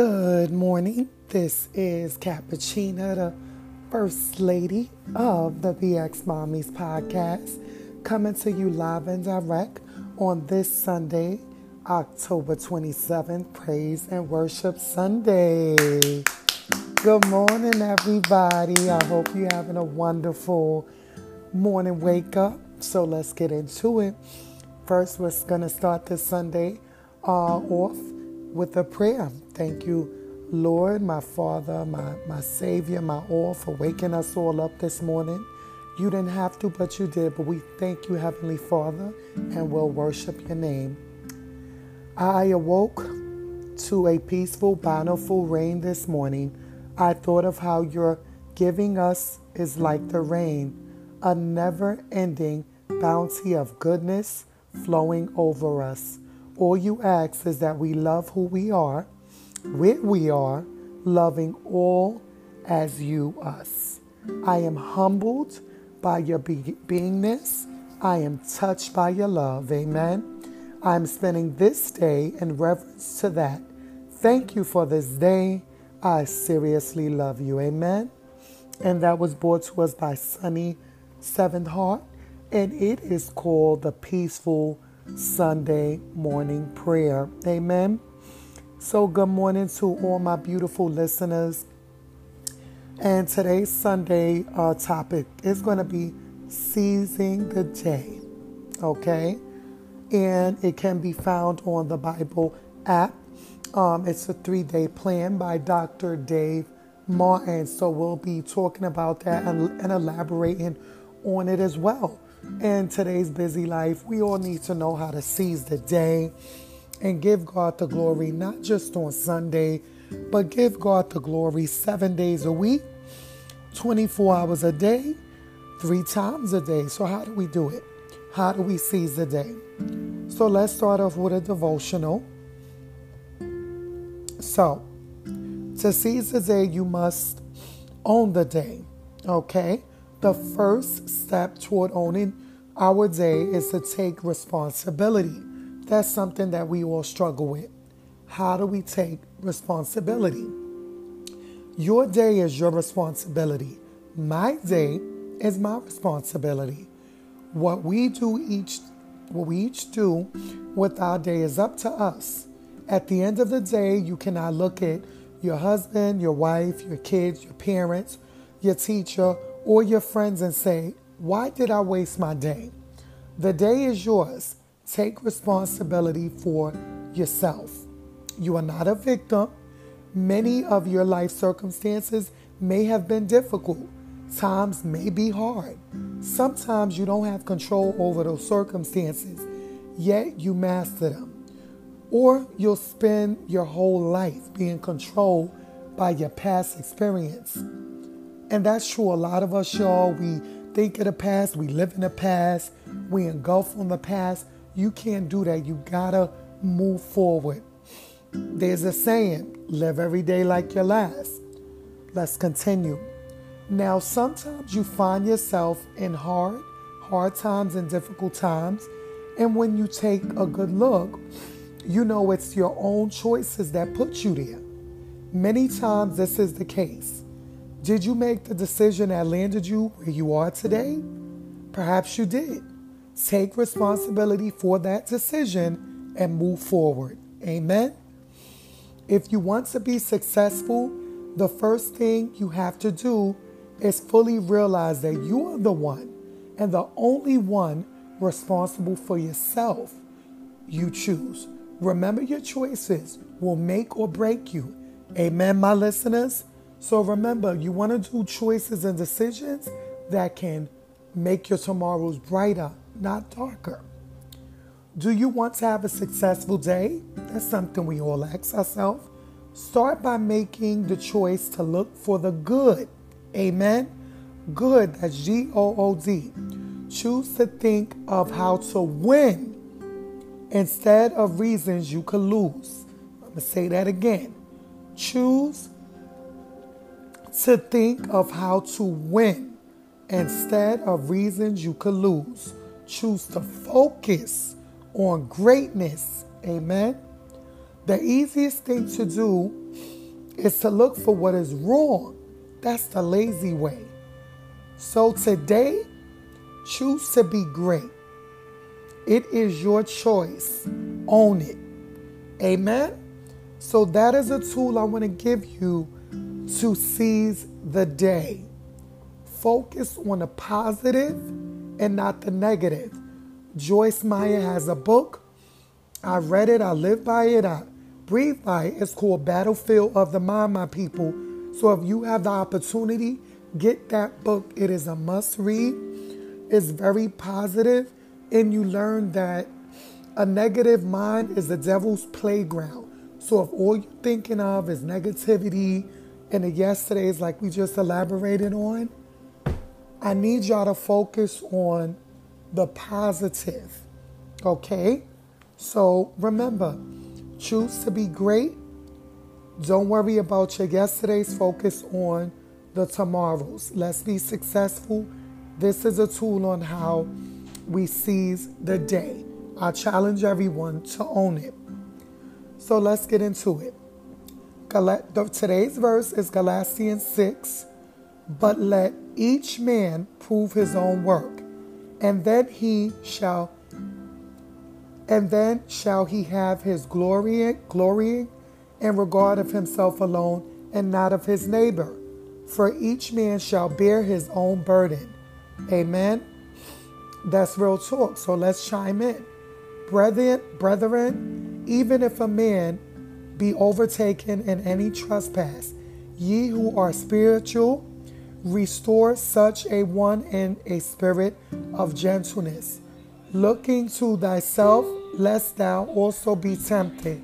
Good morning. This is Cappuccina, the First Lady of the BX Mommies podcast, coming to you live and direct on this Sunday, October 27th, Praise and Worship Sunday. Good morning, everybody. I hope you're having a wonderful morning wake up. So let's get into it. First, we're going to start this Sunday uh, off with a prayer. Thank you, Lord, my Father, my, my Savior, my all, for waking us all up this morning. You didn't have to, but you did. But we thank you, Heavenly Father, and we'll worship your name. I awoke to a peaceful, bountiful rain this morning. I thought of how your giving us is like the rain, a never ending bounty of goodness flowing over us. All you ask is that we love who we are, where we are, loving all as you us. I am humbled by your be- beingness. I am touched by your love. Amen. I'm spending this day in reverence to that. Thank you for this day. I seriously love you. Amen. And that was brought to us by Sunny Seventh Heart, and it is called the Peaceful Sunday morning prayer. Amen. So, good morning to all my beautiful listeners. And today's Sunday uh, topic is going to be seizing the day. Okay. And it can be found on the Bible app. Um, it's a three day plan by Dr. Dave Martin. So, we'll be talking about that and, and elaborating on it as well in today's busy life, we all need to know how to seize the day and give God the glory, not just on Sunday, but give God the glory seven days a week, 24 hours a day, three times a day. So, how do we do it? How do we seize the day? So, let's start off with a devotional. So, to seize the day, you must own the day, okay? The first step toward owning our day is to take responsibility. That's something that we all struggle with. How do we take responsibility? Your day is your responsibility. My day is my responsibility. What we do each what we each do with our day is up to us. At the end of the day, you cannot look at your husband, your wife, your kids, your parents, your teacher, or your friends and say, Why did I waste my day? The day is yours. Take responsibility for yourself. You are not a victim. Many of your life circumstances may have been difficult. Times may be hard. Sometimes you don't have control over those circumstances, yet you master them. Or you'll spend your whole life being controlled by your past experience. And that's true. A lot of us, y'all, we think of the past, we live in the past, we engulf in the past. You can't do that. You gotta move forward. There's a saying live every day like your last. Let's continue. Now, sometimes you find yourself in hard, hard times and difficult times. And when you take a good look, you know it's your own choices that put you there. Many times this is the case. Did you make the decision that landed you where you are today? Perhaps you did. Take responsibility for that decision and move forward. Amen. If you want to be successful, the first thing you have to do is fully realize that you are the one and the only one responsible for yourself. You choose. Remember, your choices will make or break you. Amen, my listeners. So remember, you want to do choices and decisions that can make your tomorrows brighter, not darker. Do you want to have a successful day? That's something we all ask ourselves. Start by making the choice to look for the good. Amen. Good, that's G O O D. Choose to think of how to win instead of reasons you could lose. I'm going to say that again. Choose to think of how to win instead of reasons you could lose. Choose to focus on greatness. Amen. The easiest thing to do is to look for what is wrong. That's the lazy way. So today, choose to be great. It is your choice. Own it. Amen. So that is a tool I want to give you to seize the day. Focus on the positive and not the negative. Joyce Meyer has a book. I read it, I live by it, I breathe by it. It's called Battlefield of the Mind, my people. So if you have the opportunity, get that book. It is a must read. It's very positive, and you learn that a negative mind is the devil's playground. So if all you're thinking of is negativity and the yesterdays, like we just elaborated on, I need y'all to focus on the positive. Okay? So remember, choose to be great. Don't worry about your yesterdays. Focus on the tomorrows. Let's be successful. This is a tool on how we seize the day. I challenge everyone to own it. So let's get into it. Today's verse is Galatians 6. But let each man prove his own work, and then he shall and then shall he have his glorying, glorying in regard of himself alone and not of his neighbor. For each man shall bear his own burden. Amen. That's real talk. So let's chime in. Brethren, brethren, even if a man be overtaken in any trespass, ye who are spiritual, restore such a one in a spirit of gentleness, looking to thyself, lest thou also be tempted.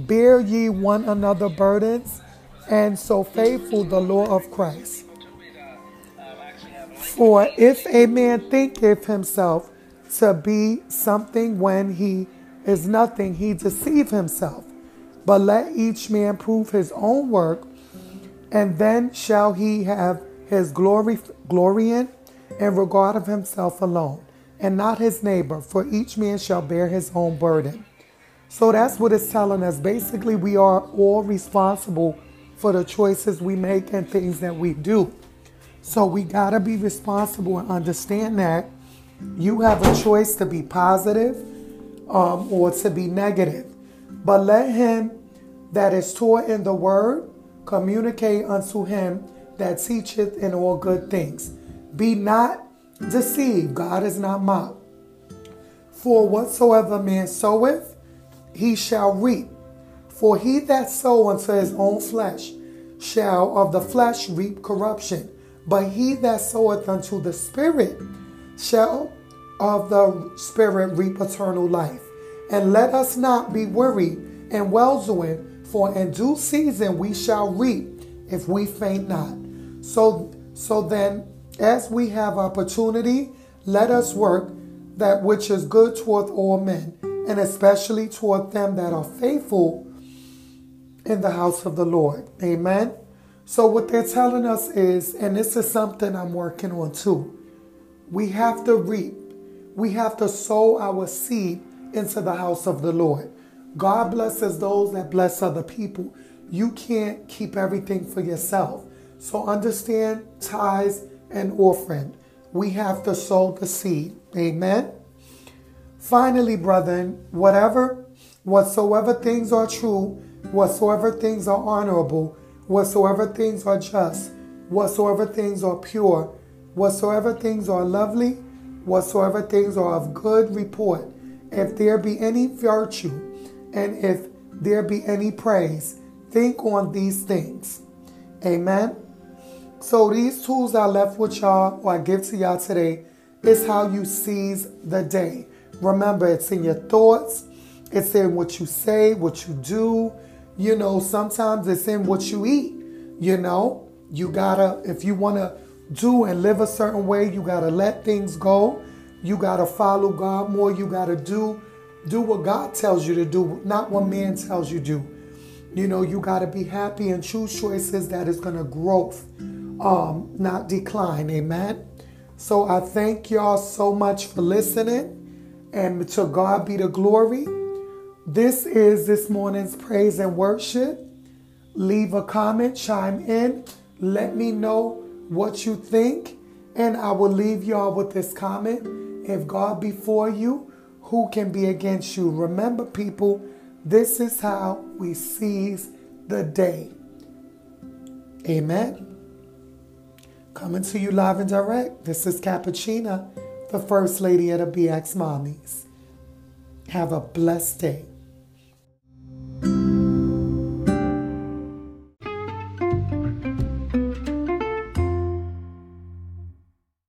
Bear ye one another burdens, and so faithful the law of Christ. For if a man thinketh himself to be something when he is nothing, he deceive himself. But let each man prove his own work, and then shall he have his glory glorying in regard of himself alone, and not his neighbor, for each man shall bear his own burden. So that's what it's telling us. Basically, we are all responsible for the choices we make and things that we do. So we gotta be responsible and understand that you have a choice to be positive um, or to be negative. But let him that is taught in the word communicate unto him that teacheth in all good things. Be not deceived, God is not mocked. For whatsoever man soweth, he shall reap. For he that sow unto his own flesh shall of the flesh reap corruption, but he that soweth unto the Spirit shall of the Spirit reap eternal life. And let us not be weary and well doing, for in due season we shall reap if we faint not. So, so then, as we have opportunity, let us work that which is good toward all men, and especially toward them that are faithful in the house of the Lord. Amen. So, what they're telling us is, and this is something I'm working on too, we have to reap we have to sow our seed into the house of the Lord. God blesses those that bless other people. You can't keep everything for yourself. So understand tithes and offering. We have to sow the seed. Amen. Finally, brethren, whatever, whatsoever things are true, whatsoever things are honorable, whatsoever things are just, whatsoever things are pure, whatsoever things are lovely, whatsoever things are of good report, if there be any virtue, and if there be any praise, think on these things. Amen. So these tools I left with y'all, or I give to y'all today, is how you seize the day. Remember, it's in your thoughts, it's in what you say, what you do. You know, sometimes it's in what you eat. You know, you gotta, if you wanna do and live a certain way. You got to let things go. You got to follow God more. You got to do do what God tells you to do, not what man tells you to do. You know, you got to be happy and choose choices that is going to growth, um, not decline. Amen. So I thank y'all so much for listening, and to God be the glory. This is this morning's praise and worship. Leave a comment, chime in, let me know what you think, and I will leave y'all with this comment. If God be for you, who can be against you? Remember, people, this is how we seize the day. Amen. Coming to you live and direct. This is Cappuccina, the First Lady of the BX Mommies. Have a blessed day.